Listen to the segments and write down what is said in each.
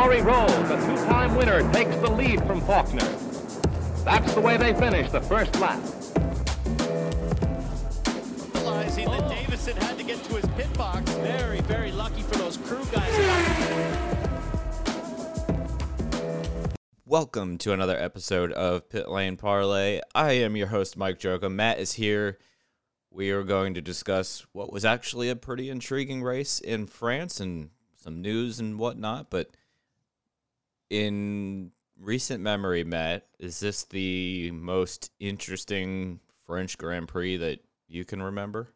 Mauri Rose, a two-time winner, takes the lead from Faulkner. That's the way they finish the first lap. realizing that oh. Davison had to get to his pit box. Very, very lucky for those crew guys. Welcome to another episode of Pit Lane Parlay. I am your host, Mike Jokum. Matt is here. We are going to discuss what was actually a pretty intriguing race in France and some news and whatnot. But in recent memory, Matt, is this the most interesting French Grand Prix that you can remember?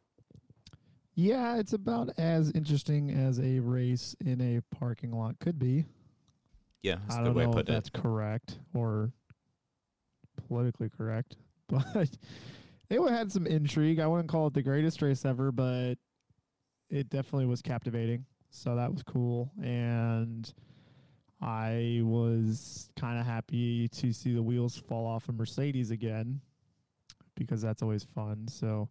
Yeah, it's about as interesting as a race in a parking lot could be. Yeah, that's I a don't way to know if that's it. correct or politically correct, but it had some intrigue. I wouldn't call it the greatest race ever, but it definitely was captivating. So that was cool, and I was kind of happy to see the wheels fall off a Mercedes again because that's always fun. So.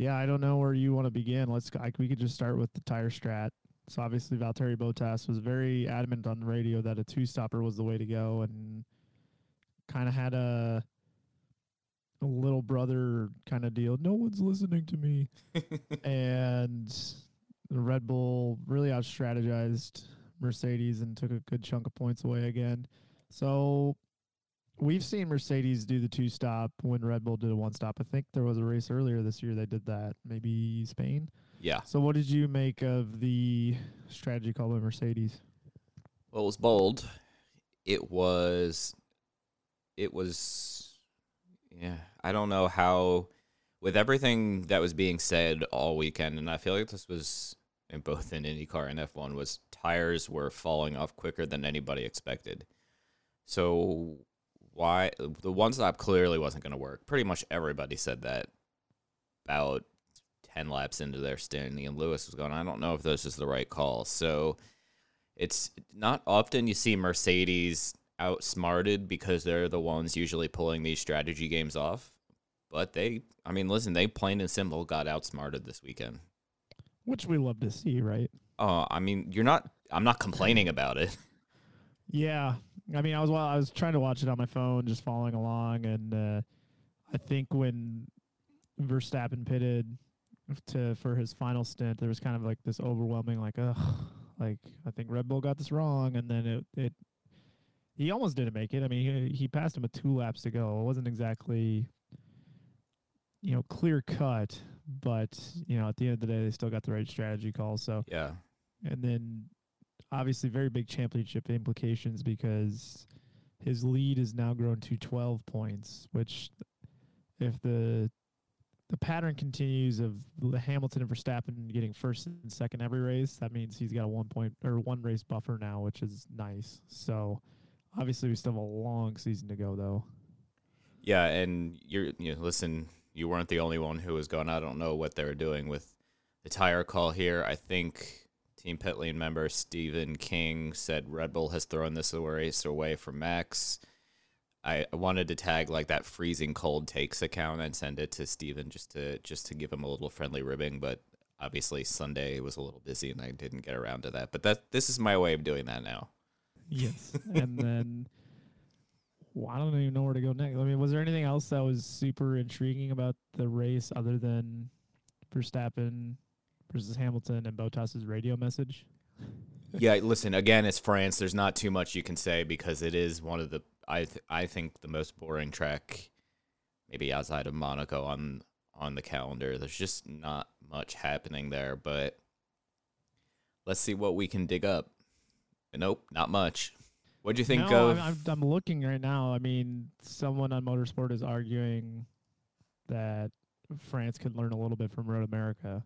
Yeah, I don't know where you want to begin. Let's. I, we could just start with the tire strat. So obviously, Valtteri Bottas was very adamant on the radio that a two-stopper was the way to go, and kind of had a a little brother kind of deal. No one's listening to me, and the Red Bull really out strategized Mercedes and took a good chunk of points away again. So we've seen Mercedes do the two stop when Red Bull did a one stop. I think there was a race earlier this year they did that, maybe Spain. Yeah. So what did you make of the strategy called by Mercedes? Well, it was bold. It was. It was. Yeah, I don't know how. With everything that was being said all weekend, and I feel like this was in both in IndyCar and F1, was tires were falling off quicker than anybody expected. So why the one stop clearly wasn't going to work. Pretty much everybody said that about 10 laps into their stint and Lewis was going, I don't know if this is the right call. So it's not often you see Mercedes outsmarted because they're the ones usually pulling these strategy games off. But they, I mean, listen, they plain and simple got outsmarted this weekend. Which we love to see, right? Oh, I mean, you're not, I'm not complaining about it. Yeah. I mean, I was I was trying to watch it on my phone, just following along, and uh, I think when Verstappen pitted to for his final stint, there was kind of like this overwhelming, like, ugh, like I think Red Bull got this wrong, and then it it he almost didn't make it. I mean, he, he passed him with two laps to go. It wasn't exactly you know clear cut, but you know at the end of the day, they still got the right strategy call. So Yeah. and then obviously very big championship implications because his lead is now grown to 12 points which if the the pattern continues of the Hamilton and Verstappen getting first and second every race that means he's got a one point or one race buffer now which is nice so obviously we still have a long season to go though Yeah, and you're you know, listen, you weren't the only one who was going. I don't know what they were doing with the tire call here. I think Team Pit Lane member Stephen King said Red Bull has thrown this race away from Max. I wanted to tag like that freezing cold takes account and send it to Stephen just to just to give him a little friendly ribbing, but obviously Sunday was a little busy and I didn't get around to that. But that this is my way of doing that now. Yes. and then well, I don't even know where to go next. I mean, was there anything else that was super intriguing about the race other than Verstappen versus Hamilton and Bottas's radio message? yeah, listen, again, it's France. There's not too much you can say because it is one of the I th- I think the most boring track maybe outside of Monaco on on the calendar. There's just not much happening there, but let's see what we can dig up. Nope, not much. What do you think no, of? I'm, I'm, looking right now. I mean, someone on Motorsport is arguing that France could learn a little bit from Road America,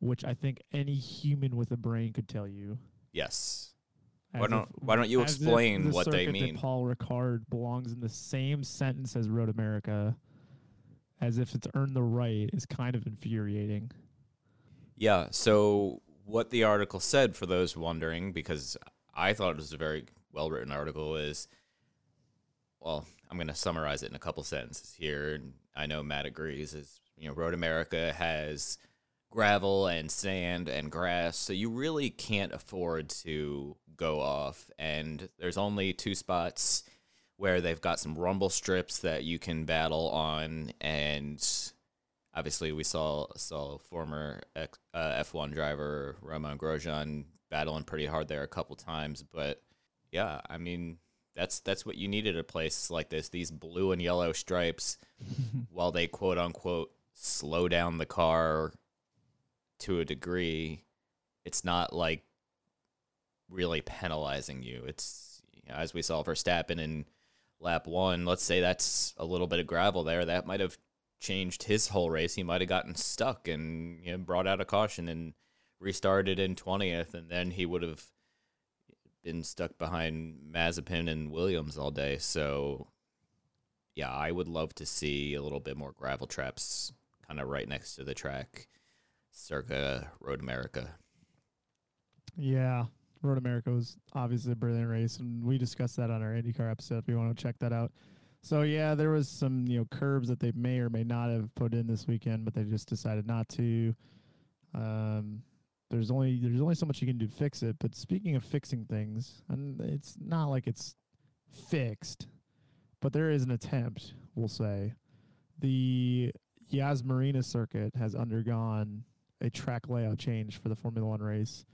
which I think any human with a brain could tell you. yes. As Why don't if- Why don't you explain the what they mean? That Paul Ricard belongs in the same sentence as Road America, as if it's earned the right, is kind of infuriating. Yeah. So what the article said, for those wondering, because I thought it was a very well written article, is well, I'm going to summarize it in a couple sentences here. And I know Matt agrees. Is you know, Road America has gravel and sand and grass, so you really can't afford to go off. And there's only two spots where they've got some rumble strips that you can battle on, and obviously we saw saw former uh, F1 driver Romain Grosjean battling pretty hard there a couple times, but yeah, I mean that's that's what you need at a place like this. These blue and yellow stripes, while they quote unquote slow down the car to a degree, it's not like really penalizing you. It's you know, as we saw Verstappen in lap one. Let's say that's a little bit of gravel there. That might have changed his whole race. He might have gotten stuck and you know, brought out a caution and restarted in twentieth, and then he would have been stuck behind Mazepin and Williams all day. So, yeah, I would love to see a little bit more gravel traps kind of right next to the track, circa Road America. Yeah, Road America was obviously a brilliant race, and we discussed that on our IndyCar episode. If you want to check that out. So yeah, there was some you know curbs that they may or may not have put in this weekend, but they just decided not to. Um, there's only there's only so much you can do to fix it. But speaking of fixing things, and it's not like it's fixed, but there is an attempt. We'll say the Yas Marina circuit has undergone a track layout change for the Formula One race.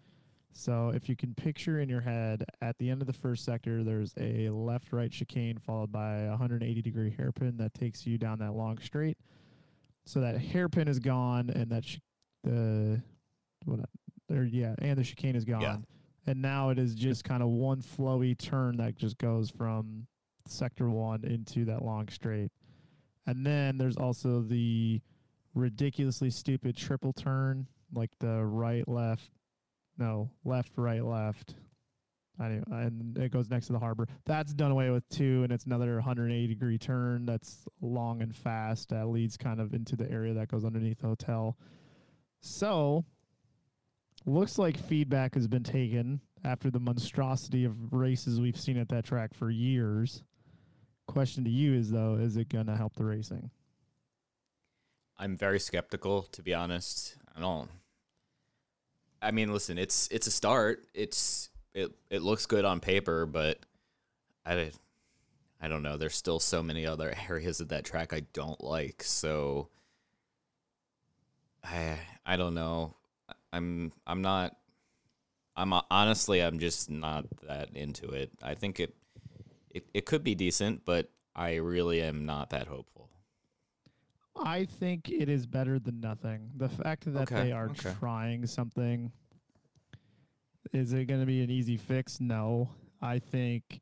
So if you can picture in your head, at the end of the first sector, there's a left-right chicane followed by a 180 degree hairpin that takes you down that long straight. So that hairpin is gone, and that ch- the what there yeah, and the chicane is gone, and now it is just kind of one flowy turn that just goes from sector one into that long straight, and then there's also the ridiculously stupid triple turn, like the right left no, left, right, left. Anyway, and it goes next to the harbor. That's done away with too, and it's another 180 degree turn that's long and fast that leads kind of into the area that goes underneath the hotel. So, looks like feedback has been taken after the monstrosity of races we've seen at that track for years. Question to you is though, is it gonna help the racing? I'm very skeptical, to be honest. I don't. I mean, listen, it's it's a start. It's it it looks good on paper, but I I don't know. There's still so many other areas of that track I don't like. So I I don't know. I'm I'm not. I'm honestly I'm just not that into it. I think it it it could be decent, but I really am not that hopeful. I think it is better than nothing. The fact that Okay, they are okay. trying something is it going to be an easy fix? No. I think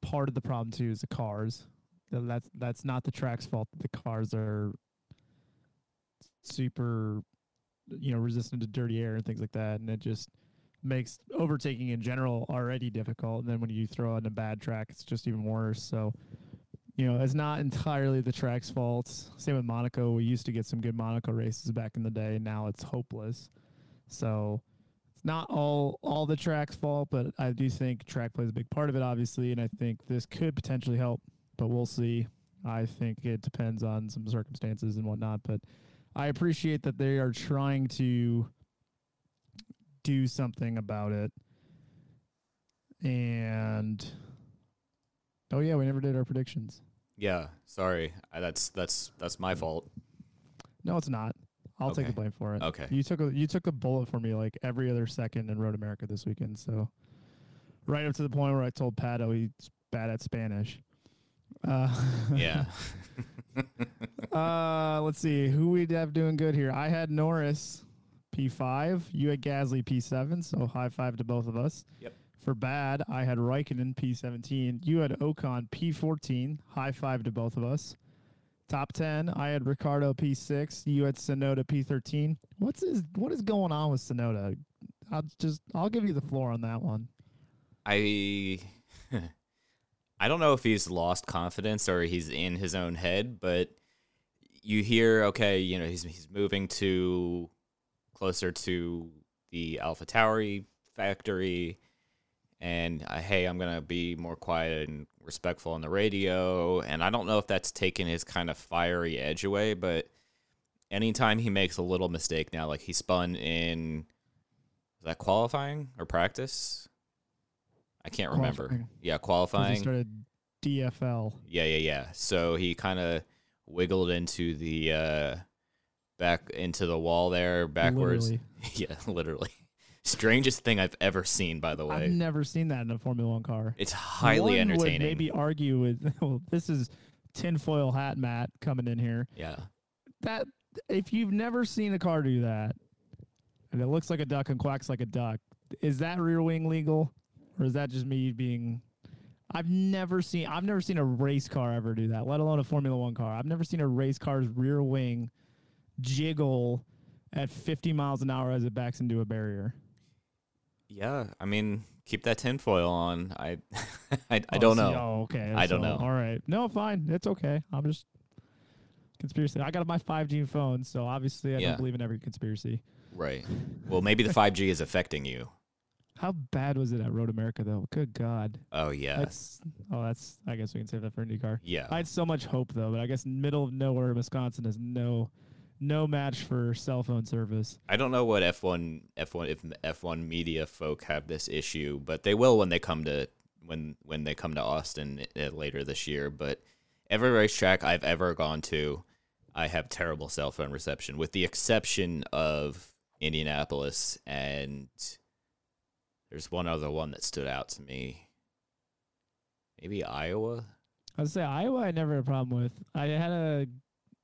part of the problem too is the cars. Th- That's that's not the track's fault the cars are super you know resistant to dirty air and things like that and it just makes overtaking in general already difficult and then when you throw on a bad track it's just even worse. So you know, it's not entirely the track's fault. Same with Monaco. We used to get some good Monaco races back in the day. Now it's hopeless. So it's not all all the track's fault, but I do think track plays a big part of it, obviously, and I think this could potentially help. But we'll see. I think it depends on some circumstances and whatnot. But I appreciate that they are trying to do something about it. And oh yeah, we never did our predictions. Yeah, sorry. I, that's that's that's my fault. No, it's not. I'll take the blame for it. Okay. You took a you took a bullet for me like every other second in Road America this weekend. So right up to the point where I told Pat, oh, he's bad at Spanish. Uh, Yeah. Uh, let's see who we have doing good here. I had Norris P5. You had Gasly P7. So high five to both of us. Yep. For bad, I had Raikkonen P17. You had Ocon P14. High five to both of us. Top 10, I had Ricciardo P6. You had Tsunoda P13. What's his, what is going on with Tsunoda? I'll just I'll give you the floor on that one. I I don't know if he's lost confidence or he's in his own head, but you hear okay, you know, he's he's moving to closer to the Alpha Tauri factory and uh, hey, I'm going to be more quiet and respectful on the radio and I don't know if that's taken his kind of fiery edge away, but anytime he makes a little mistake now like he spun in was that qualifying or practice? I can't remember. Yeah, qualifying. He started DFL. Yeah, yeah, yeah. So he kind of wiggled into the uh back into the wall there backwards. Literally. yeah, literally. Strangest thing I've ever seen, by the way. I've never seen that in a Formula One car. It's highly One entertaining. Would maybe argue with well, this is tinfoil hat Matt coming in here. yeah. That if you've never seen a car do that, and it looks like a duck and quacks like a duck, is that rear wing legal, or is that just me being? I've never seen I've never seen a race car ever do that, let alone a Formula One car. I've never seen a race car's rear wing jiggle at 50 miles an hour as it backs into a barrier. Yeah, I mean, keep that tinfoil on. I I, I Oh, don't know. Oh, okay. I don't know. All right. No, fine. It's okay. I'm just conspiracy. I got my 5G phone, so obviously I Yeah. don't believe in every conspiracy. Right. Well, maybe the 5G is affecting you. How bad was it at Road America though? Good God. Oh, yeah. That's oh, that's. I guess we can save that for IndyCar. yeah. I had so much hope though, but I guess middle of nowhere, Wisconsin is no, no match for cell phone service. I don't know what F1 F1 if F1 media folk have this issue, but they will when they come to when when they come to Austin uh, later this year. But every racetrack I've ever gone to, I have terrible cell phone reception, with the exception of Indianapolis and there's one other one that stood out to me. Maybe Iowa. I would say Iowa. I never had a problem with. I had a.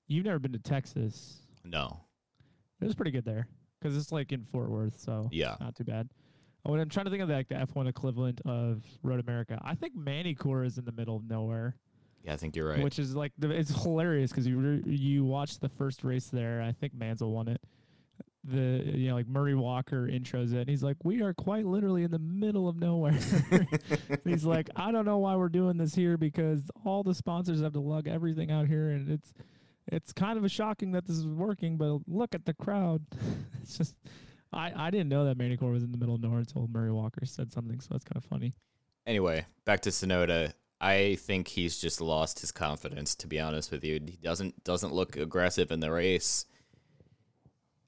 You've never been to Texas. No. It was pretty good there because it's like in Fort Worth, so Yeah. not too bad. Oh, and I'm trying to think of like the F1 equivalent of Road America. I think Magny-Cours is in the middle of nowhere, Yeah, I think you're right. which is like the, it's hilarious because you re- you watch the first race there. I think Mansell won it. The you know like Murray Walker intros it, and he's like, "We are quite literally in the middle of nowhere." he's like, "I don't know why we're doing this here because all the sponsors have to lug everything out here, and it's it's kind of a shocking that this is working, but look at the crowd. it's just I I didn't know that Magny-Cours was in the middle of nowhere until Murray Walker said something, so that's kind of funny. Anyway, back to Tsunoda. I think he's just lost his confidence. To be honest with you, he doesn't doesn't look aggressive in the race.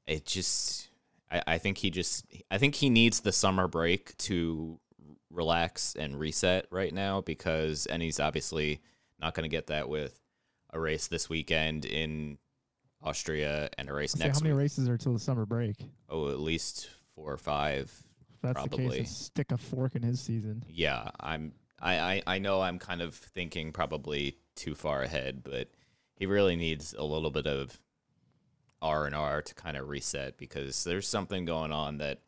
It just, I, I think he just, I think he needs the summer break to relax and reset right now because, and he's obviously not going to get that with a race this weekend in Austria and a race Say, next how many week. races are till the summer break? Oh, at least four or five. If that's the Probably. case, stick a fork in his season. yeah, I'm I, I I know I'm kind of thinking probably too far ahead, but he really needs a little bit of R and R to kind of reset because there's something going on that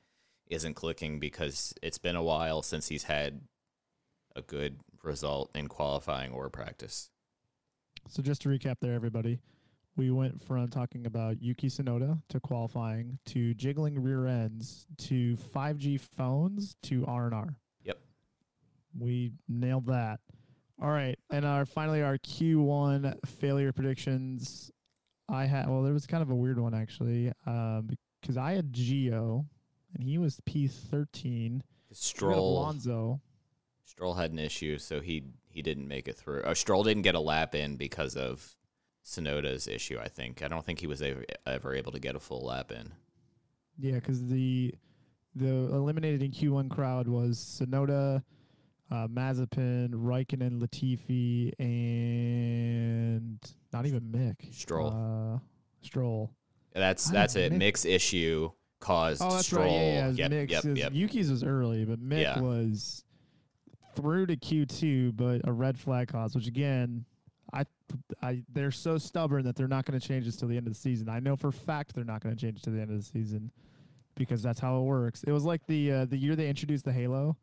isn't clicking because it's been a while since he's had a good result in qualifying or practice. So just to recap there, everybody, we went from talking about Yuki Tsunoda to qualifying to jiggling rear ends to 5G phones to R and R. Yep. We nailed that. All right, and our finally our Q1 failure predictions. I had well, there was kind of a weird one actually, um, because I had Gio, and he was P13. We had Stroll Alonso. Stroll had an issue, so he he didn't make it through. Or Stroll didn't get a lap in because of Tsunoda's issue. I think I don't think he was ever, ever able to get a full lap in. Yeah, because the the eliminated in Q1 crowd was Tsunoda, uh, Mazepin, Raikkonen, Latifi, and not even Mick. Stroll. Uh, Stroll. That's I that's it. Mick- Mick's issue caused Oh, that's Stroll. right. Yeah, yeah. yep, Mick's yep, is- yep. Yuki's was early, but Mick Yeah. was through to Q2, but a red flag cause, which again, I, I, they're so stubborn that they're not going to change this till the end of the season. I know for a fact they're not going to change it to the end of the season because that's how it works. It was like the uh, the year they introduced the Halo.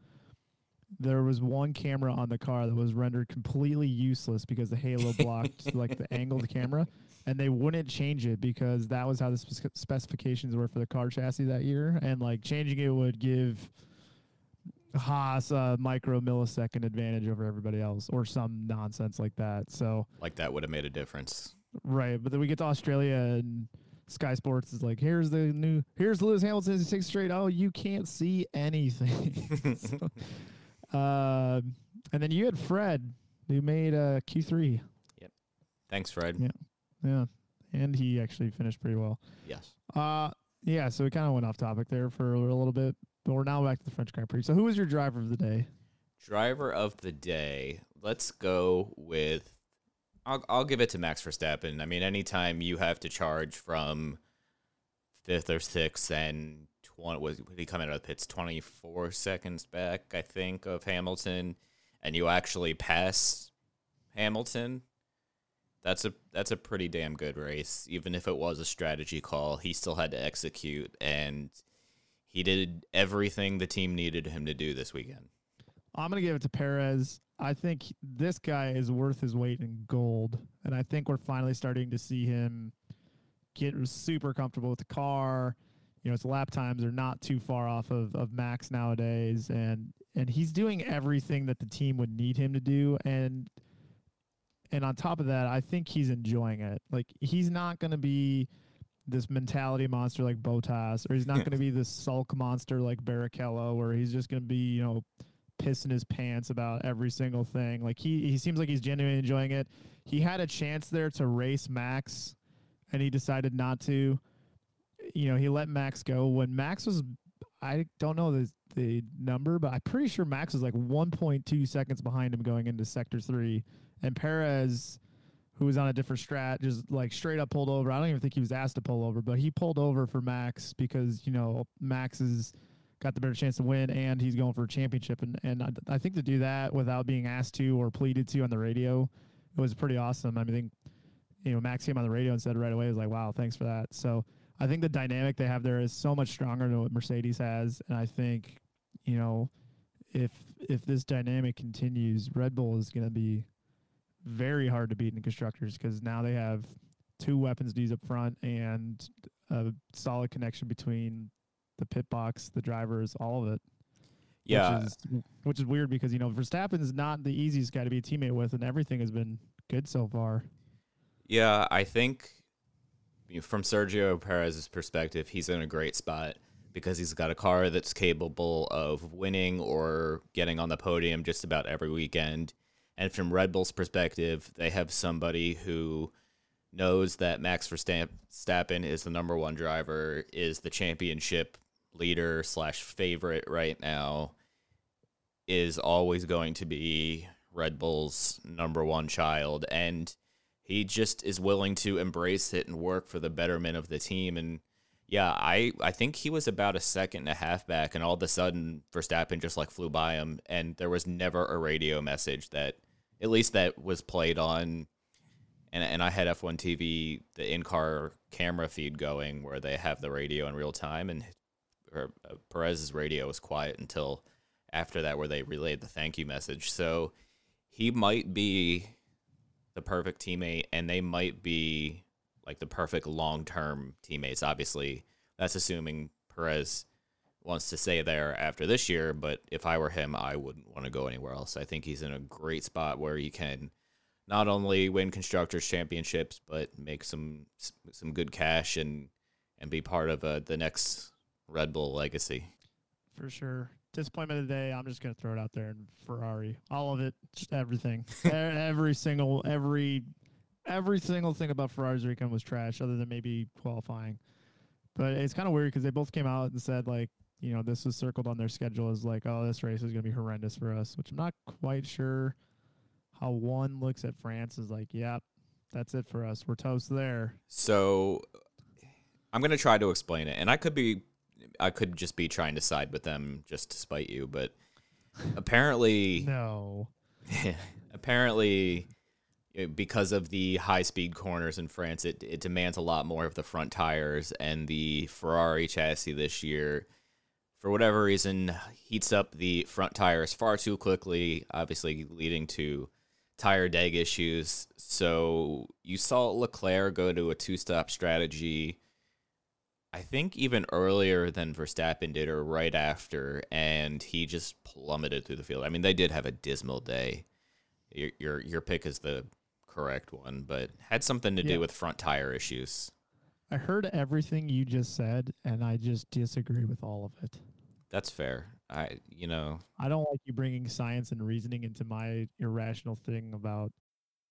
There was one camera on the car that was rendered completely useless because the Halo blocked like the angled camera, and they wouldn't change it because that was how the spec- specifications were for the car chassis that year, and like changing it would give Haas a micro millisecond advantage over everybody else, or some nonsense like that. So Like that would have made a difference. right, but then we get to Australia and Sky Sports is like, here's the new, here's Lewis Hamilton in six straight. Oh, you can't see anything. so, uh, and then you had Fred who made a Q three. Yep. Thanks, Fred. Yeah. Yeah, and he actually finished pretty well. Yes. Uh yeah, so we kind of went off topic there for a little bit, but we're now back to the French Grand Prix. So who was your driver of the day? Driver of the day. Let's go with. I'll I'll give it to Max Verstappen. I mean, anytime you have to charge from fifth or sixth and twenty was did he come out of the pits twenty four seconds back, I think, of Hamilton, and you actually pass Hamilton. That's a that's a pretty damn good race. Even if it was a strategy call, he still had to execute, and he did everything the team needed him to do this weekend. I'm going to give it to Perez. I think this guy is worth his weight in gold. And I think we're finally starting to see him get super comfortable with the car. You know, his lap times are not too far off of, of Max nowadays. And, and he's doing everything that the team would need him to do. And, and on top of that, I think he's enjoying it. Like, he's not going to be this mentality monster like Bottas, or he's not going to be this sulk monster like Barrichello, where he's just going to be, you know, pissing his pants about every single thing. Like he he seems like he's genuinely enjoying it. He had a chance there to race Max and he decided not to. You know, he let Max go when Max was I don't know the the number, but I'm pretty sure Max was like 1.2 seconds behind him going into sector 3 and Perez who was on a different strat just like straight up pulled over. I don't even think he was asked to pull over, but he pulled over for Max because, you know, Max is got the better chance to win, and he's going for a championship. And and I, I think to do that without being asked to or pleaded to on the radio, it was pretty awesome. I mean, you know Max came on the radio and said right away, he was like, "Wow, thanks for that." So I think the dynamic they have there is so much stronger than what Mercedes has, and I think you know if if this dynamic continues, Red Bull is going to be very hard to beat in constructors because now they have two weapons to use up front and a solid connection between the pit box, the drivers, all of it. Yeah, Which is, which is weird because, you know, Verstappen is not the easiest guy to be a teammate with, and everything has been good so far. Yeah, I think you know, from Sergio Perez's perspective, he's in a great spot because he's got a car that's capable of winning or getting on the podium just about every weekend. And from Red Bull's perspective, they have somebody who knows that Max Verstappen is the number one driver, is the championship leader slash favorite right now, is always going to be Red Bull's number one child. And he just is willing to embrace it and work for the betterment of the team. And yeah, I, I think he was about a second and a half back, and all of a sudden Verstappen just like flew by him, and there was never a radio message that, at least that was played on. And, and I had F1 TV, the in car camera feed going where they have the radio in real time, and uh, Perez's radio was quiet until after that, where they relayed the thank you message. So he might be the perfect teammate, and they might be like the perfect long term teammates. Obviously, that's assuming Perez wants to stay there after this year. But if I were him, I wouldn't want to go anywhere else. I think he's in a great spot where he can not only win constructors championships, but make some some good cash and and be part of uh, the next Red Bull legacy. For sure. Disappointment of the day. I'm just gonna throw it out there. And Ferrari, all of it, just everything, every single, every, every single thing about Ferrari's weekend was trash, other than maybe qualifying. But it's kind of weird because they both came out and said like, you know, this was circled on their schedule as like, oh, this race is gonna be horrendous for us, which I'm not quite sure how one looks at France is like, yep, that's it for us. We're toast there. So I'm gonna try to explain it, and I could be, I could just be trying to side with them just to spite you, but apparently, No. apparently, because of the high speed corners in France, it, it demands a lot more of the front tires, and the Ferrari chassis this year, for whatever reason, heats up the front tires far too quickly, obviously leading to tire deg issues. So you saw Leclerc go to a two stop strategy. I think even earlier than Verstappen did, or right after, and he just plummeted through the field. I mean, they did have a dismal day. Your your, your pick is the correct one, but had something to Yeah. do with front tire issues. I heard everything you just said, and I just disagree with all of it. That's fair. I you know I don't like you bringing science and reasoning into my irrational thing about.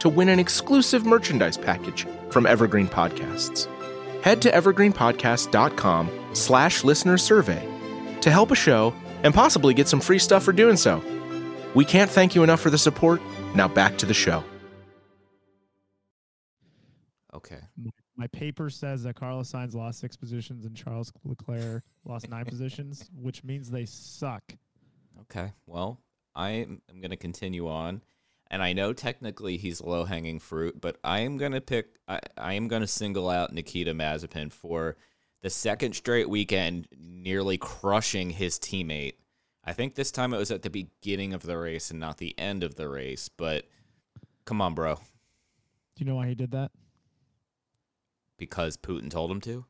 to win an exclusive merchandise package from Evergreen Podcasts. Head to evergreenpodcast.com slash listener survey to help a show and possibly get some free stuff for doing so. We can't thank you enough for the support. Now back to the show. okay. My, my paper says that Carlos Sainz lost six positions and Charles Leclerc lost nine positions, which means they suck. Okay. Well, I am going to continue on. And I know technically he's low hanging fruit, but I am going to pick, I, I am going to single out Nikita Mazepin for the second straight weekend, nearly crushing his teammate. I think this time it was at the beginning of the race and not the end of the race, but come on, bro. Do you know why he did that? Because Putin told him to?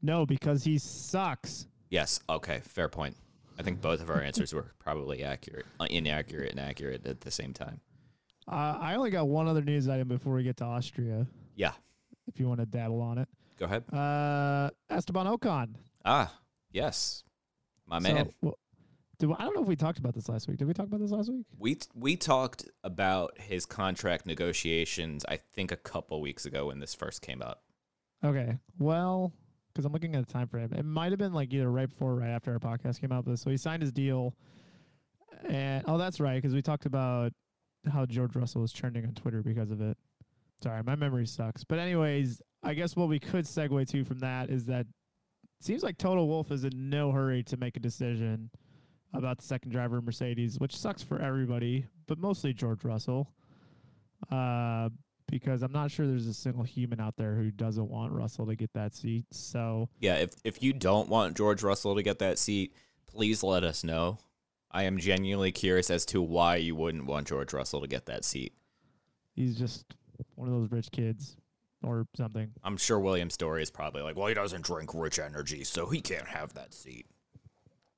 No, because he sucks. Yes. Okay. Fair point. I think both of our answers were probably accurate, uh, inaccurate, and accurate at the same time. Uh, I only got one other news item before we get to Austria, Yeah. if you want to dabble on it. Go ahead. Uh, Esteban Ocon. Ah, yes, my man. Well, do, I don't know if we talked about this last week. Did we talk about this last week? we we talked about his contract negotiations. I think a couple weeks ago when this first came up. Okay. Well, because I'm looking at the time frame, it might have been like either right before or right after our podcast came out. But so he signed his deal, and oh, that's right, because we talked about how George Russell was trending on Twitter because of it. Sorry, my memory sucks. But anyways, I guess what we could segue to from that is that seems like Toto Wolff is in no hurry to make a decision about the second driver Mercedes, which sucks for everybody, but mostly George Russell. Uh, because I'm not sure there's a single human out there who doesn't want Russell to get that seat. So Yeah, if if you don't want George Russell to get that seat, please let us know. I am genuinely curious as to why you wouldn't want George Russell to get that seat. he's just one of those rich kids or something. I'm sure William Storey is probably like, well, he doesn't drink rich energy, so he can't have that seat.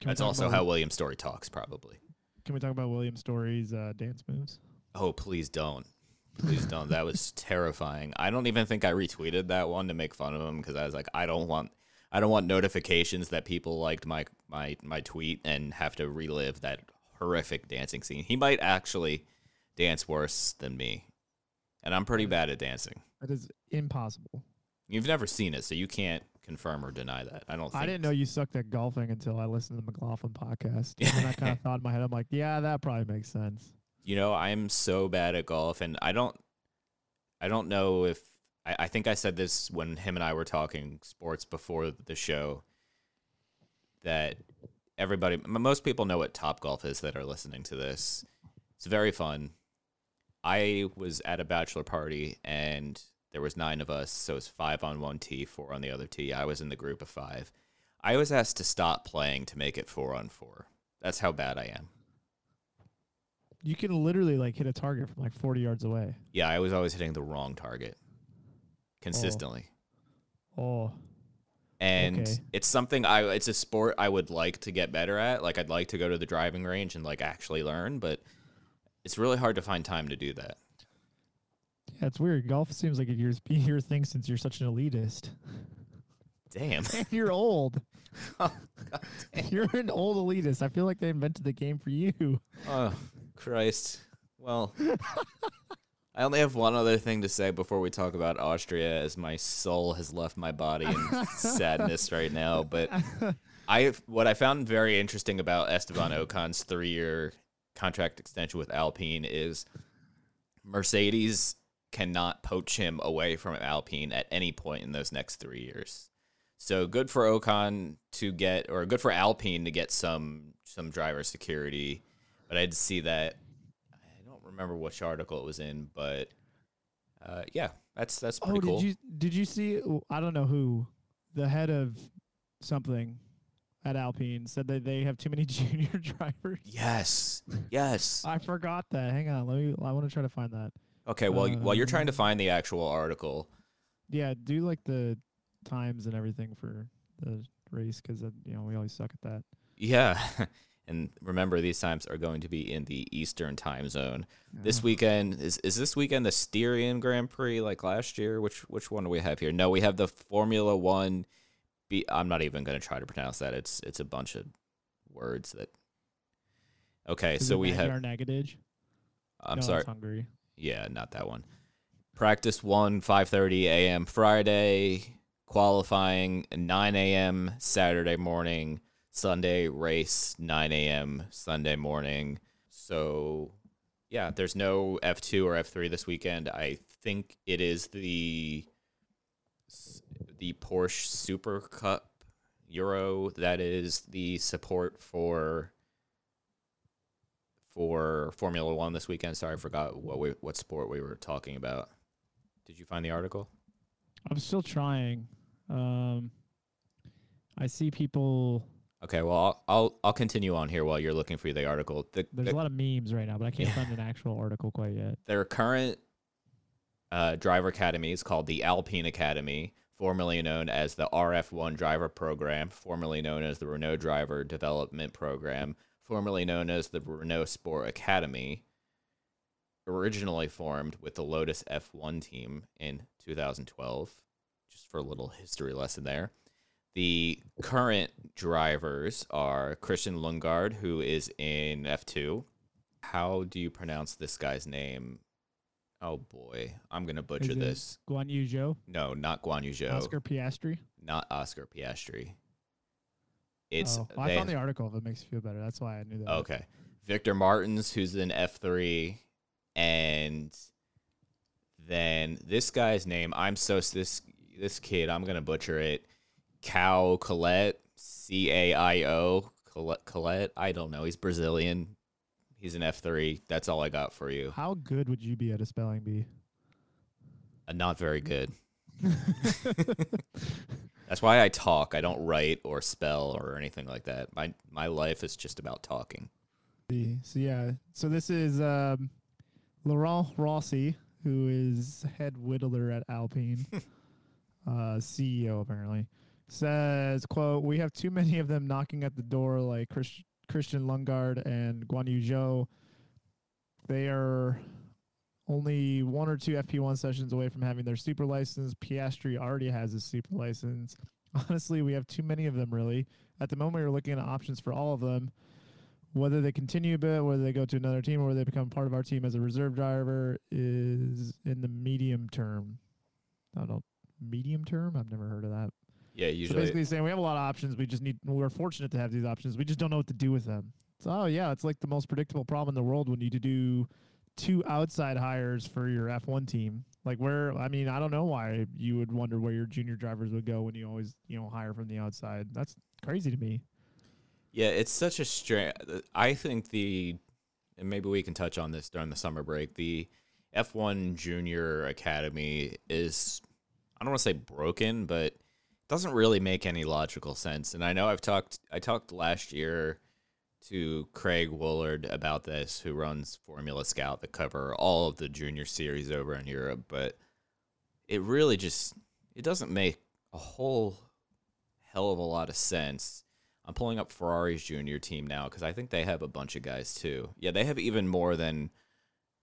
Can That's also how William Storey talks, probably. Can we talk about William Storey's uh, dance moves? Oh, please don't. Please don't. That was terrifying. I don't even think I retweeted that one to make fun of him because I was like, I don't want, I don't want notifications that people liked my my my tweet and have to relive that horrific dancing scene. He might actually dance worse than me, and I'm pretty bad at dancing. That is impossible. You've never seen it, so you can't confirm or deny that. I don't. Think I didn't know you sucked at golfing until I listened to the McLaughlin podcast. And I kind of thought in my head, I'm like, yeah, that probably makes sense. you know i'm so bad at golf and i don't i don't know if I, I think i said this when him and i were talking sports before the show that everybody most people know what top golf is that are listening to this. It's very fun. I was at a bachelor party and there was nine of us so it's five on one tee four on the other tee. I was in the group of five. I was asked to stop playing to make it four on four. That's how bad i am. You can literally like hit a target from like 40 yards away. Yeah, I was always hitting the wrong target consistently. Oh. oh, and Okay. it's something I it's a sport I would like to get better at. Like I'd like to go to the driving range and like actually learn, but it's really hard to find time to do that. yeah, it's weird. Golf seems like your your thing since you're such an elitist. Damn. And you're old. oh. You're an old elitist. I feel like they invented the game for you. Oh, Christ. Well, I only have one other thing to say before we talk about Austria, as my soul has left my body in sadness right now. But I, what I found very interesting about Esteban Ocon's three-year contract extension with Alpine is Mercedes cannot poach him away from Alpine at any point in those next three years. So good for Ocon to get, or good for Alpine to get some some driver security. But I had to see that. Remember which article it was in, but uh, yeah, that's that's pretty oh, cool. did you did you see? I don't know who, the head of something at Alpine said that they have too many junior drivers. yes, yes. I forgot that. Hang on, let me. I want to try to find that. Okay, well, while you're trying to Um, find the actual article, Yeah, do like the times and everything for the race because you know we always suck at that. yeah. And remember, these times are going to be in the Eastern time zone. This weekend is is this weekend the Styrian Grand Prix like last year? Which which one do we have here? No, we have the Formula One. Be I'm not even going to try to pronounce that. It's it's a bunch of words that. Okay, Is so we have. Magyar Nagydij? I'm no, sorry. Hungary. Yeah, not that one. Practice one, 5:30 a.m. Friday. Qualifying 9 a.m. Saturday morning. Sunday race 9 a.m. Sunday morning. So, yeah, there's no F2 or F3 this weekend. I think it is the the Porsche Super Cup Euro that is the support for for Formula One this weekend. Sorry, I forgot what we, what sport we were talking about. Did you find the article? I'm still trying. Um, I see people. Okay, well I'll I'll, I'll continue on here while you're looking for the article. The, There's the- a lot of memes right now, but I can't Yeah. find an actual article quite yet. their current uh, driver academy is called the Alpine Academy, formerly known as the RF1 Driver Program, formerly known as the Renault Driver Development Program, formerly known as the Renault Sport Academy. Originally formed with the Lotus F1 team in 2012. Just for a little history lesson there. The current drivers are Christian Lundgaard, who is in F2. How do you pronounce this guy's name? Oh boy, I'm gonna butcher Is this. Guan Yu Zhou, No, not Guan Yu Zhou, Oscar Piastri. not Oscar Piastri. It's oh, well, I found the article. If it makes you feel better, that's why I knew that. okay. Victor Martins, who's in F3, and then this guy's name. I'm so this this kid. I'm gonna butcher it. Cal Collet, C A I O Collet. Collet. I don't know. He's Brazilian. He's an F3. That's all I got for you. How good would you be at a spelling bee? Uh, not very good. That's why I talk. I don't write or spell or anything like that. My my life is just about talking. So yeah, so this is um, Laurent Rossi, who is head whittler at Alpine, uh, CEO apparently, says, "quote We have too many of them knocking at the door, like Chris, Christian Lundgaard and Guan Yu Zhou. They are only one or two FP1 sessions away from having their super license. Piastri already has his super license. Honestly, we have too many of them. Really, at the moment, we're looking at options for all of them." whether they continue a bit, whether they go to another team, or whether they become part of our team as a reserve driver is in the medium term. I don't know. medium term. I've never heard of that. Yeah, So usually. basically, saying we have a lot of options. We just need. We're fortunate to have these options. We just don't know what to do with them. So oh yeah, it's like the most predictable problem in the world when you need to do two outside hires for your F1 team. Like where I mean, I don't know why you would wonder where your junior drivers would go when you always you know hire from the outside. That's crazy to me. Yeah, it's such a strange. I think the, and maybe we can touch on this during the summer break. The F1 Junior Academy is, I don't want to say broken, but doesn't really make any logical sense. And I know I've talked, I talked last year to Craig Woollard about this, who runs Formula Scout, that cover all of the junior series over in Europe, but it really just it doesn't make a whole hell of a lot of sense. I'm pulling up Ferrari's junior team now because I think they have a bunch of guys too. Yeah, they have even more than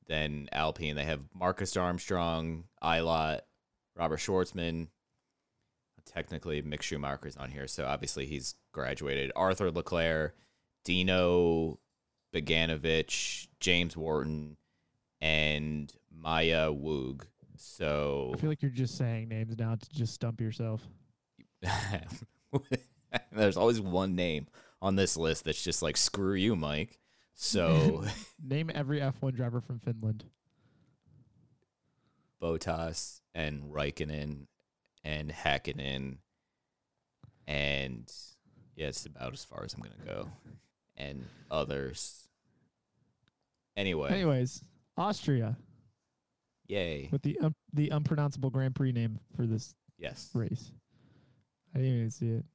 than Alpine. They have Marcus Armstrong, Ilott, Robert Shwartzman. Technically, Mick Schumacher's on here, so obviously he's graduated. Arthur Leclerc, Dino Beganovic, James Wharton, and Maya Weug. So I feel like you're just saying names now to just stump yourself. there's always one name on this list that's just like screw you, Mike. So Name every F1 driver from Finland. Bottas and Raikkonen and Hakkinen and yeah, it's about as far as I'm gonna go. And others. Anyway, Anyways, Austria yay. with the um, the unpronounceable Grand Prix name for this Yes. race. I didn't even see it.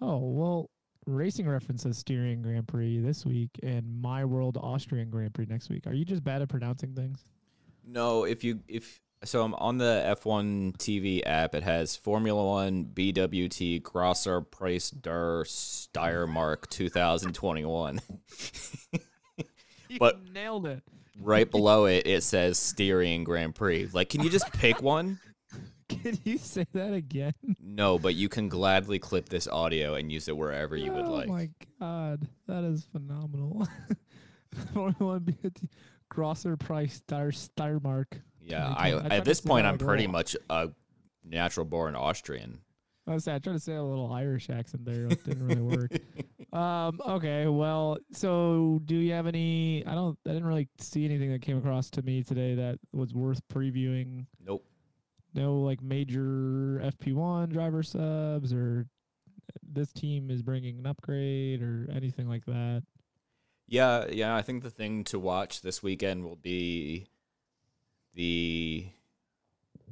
Oh well, Racing Reference says Styrian Grand Prix this week and My World Austrian Grand Prix next week. Are you just bad at pronouncing things? No, if you if so, I'm on the F1 TV app. It has Formula One, BWT, Grosser, Preis, Der, Steiermark, 2021. But- you nailed it. right below it, it says Styrian Grand Prix. Like, can you just pick one? Can you say that again? No, but you can gladly clip this audio and use it wherever you would oh like. oh my god, that is phenomenal. Formula One BWT Grosser Preis Steyr Steiermark. Yeah, I I, I at this point, I'm pretty much a natural born Austrian. I was I tried to say a little Irish accent there. It didn't really work. Um, okay, well, so do you have any? I don't. I didn't really see anything that came across to me today that was worth previewing. Nope. No, like major FP1 driver subs or this team is bringing an upgrade or anything like that. Yeah, yeah. I think the thing to watch this weekend will be the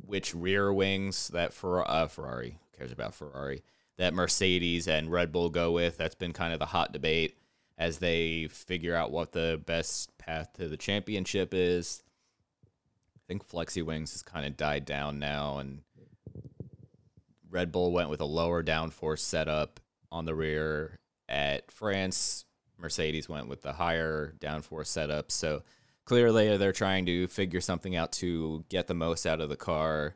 which rear wings that for uh, Ferrari cares about Ferrari that Mercedes and Red Bull go with. That's been kind of the hot debate as they figure out what the best path to the championship is. I think Flexi Wings has kind of died down now, and Red Bull went with a lower downforce setup on the rear at France. Mercedes went with the higher downforce setup. So clearly they're trying to figure something out to get the most out of the car.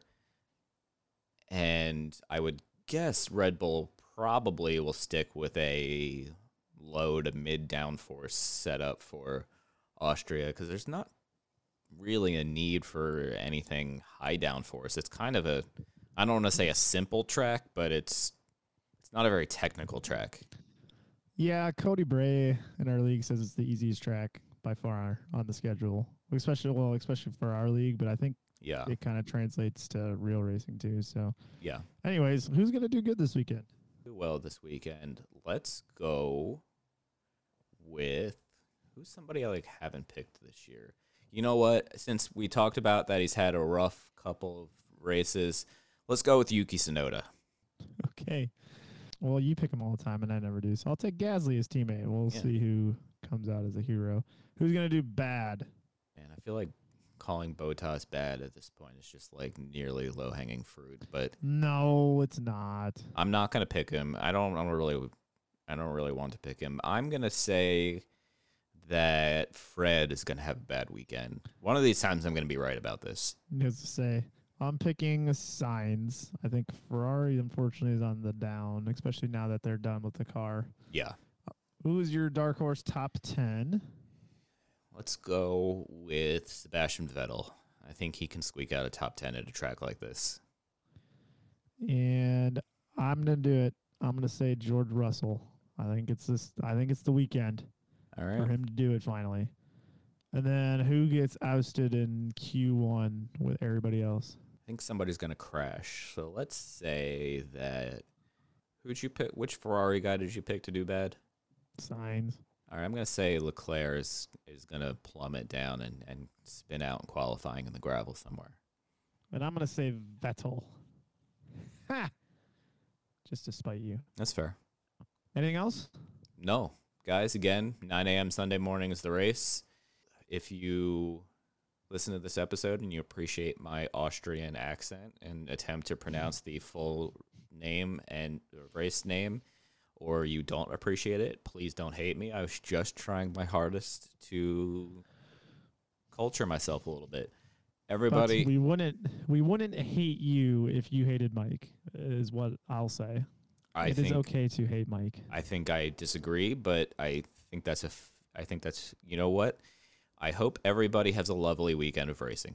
And I would guess Red Bull probably will stick with a low to mid downforce setup for Austria because there's not really a need for anything high downforce. It's kind of a I don't want to say a simple track, but it's it's not a very technical track. Yeah, Cody Bray in our league says it's the easiest track by far on the schedule, especially well, especially for our league. But I think Yeah. it kind of translates to real racing too. So, Yeah. anyways, who's gonna do good this weekend? do well this weekend. Let's go with who's somebody I like haven't picked this year. You know what? Since we talked about that he's had a rough couple of races, let's go with Yuki Tsunoda. Okay. Well, you pick him all the time, and I never do. So I'll take Gasly as teammate. We'll Yeah. see who comes out as a hero. Who's gonna do bad? Man, I feel like calling Bottas bad at this point is just like nearly low hanging fruit. But No, it's not. I'm not gonna pick him. I don't, I don't really, I don't really want to pick him. I'm gonna say that Fred is gonna have a bad weekend. One of these times, I'm gonna be right about this. As to say, I'm picking Sainz. I think Ferrari, unfortunately, is on the down, especially now that they're done with the car. Yeah. Uh, Who's your dark horse top ten? Let's go with Sebastian Vettel. I think he can squeak out a top 10 at a track like this. And I'm gonna do it. I'm gonna say George Russell. I think it's this. I think it's the weekend All for him to do it finally. And then who gets ousted in Q1 with everybody else? I think somebody's going to crash. So let's say that. Who'd you pick? Which Ferrari guy did you pick to do bad? Sainz. All right, I'm going to say Leclerc is, is going to plummet down and, and spin out in qualifying in the gravel somewhere. And I'm gonna say Vettel. Ha! Just to spite you. That's fair. Anything else? No, guys, again, 9 a.m. Sunday morning is the race. If you listen to this episode and you appreciate my Austrian accent and attempt to pronounce the full name and race name, or you don't appreciate it, please don't hate me. I was just trying my hardest to culture myself a little bit. Everybody, But we wouldn't we wouldn't hate you if you hated Mike. Is what I'll say. I It is think okay to hate Mike. I think I disagree, but I think that's a. F- I think that's you know what. I hope everybody has a lovely weekend of racing.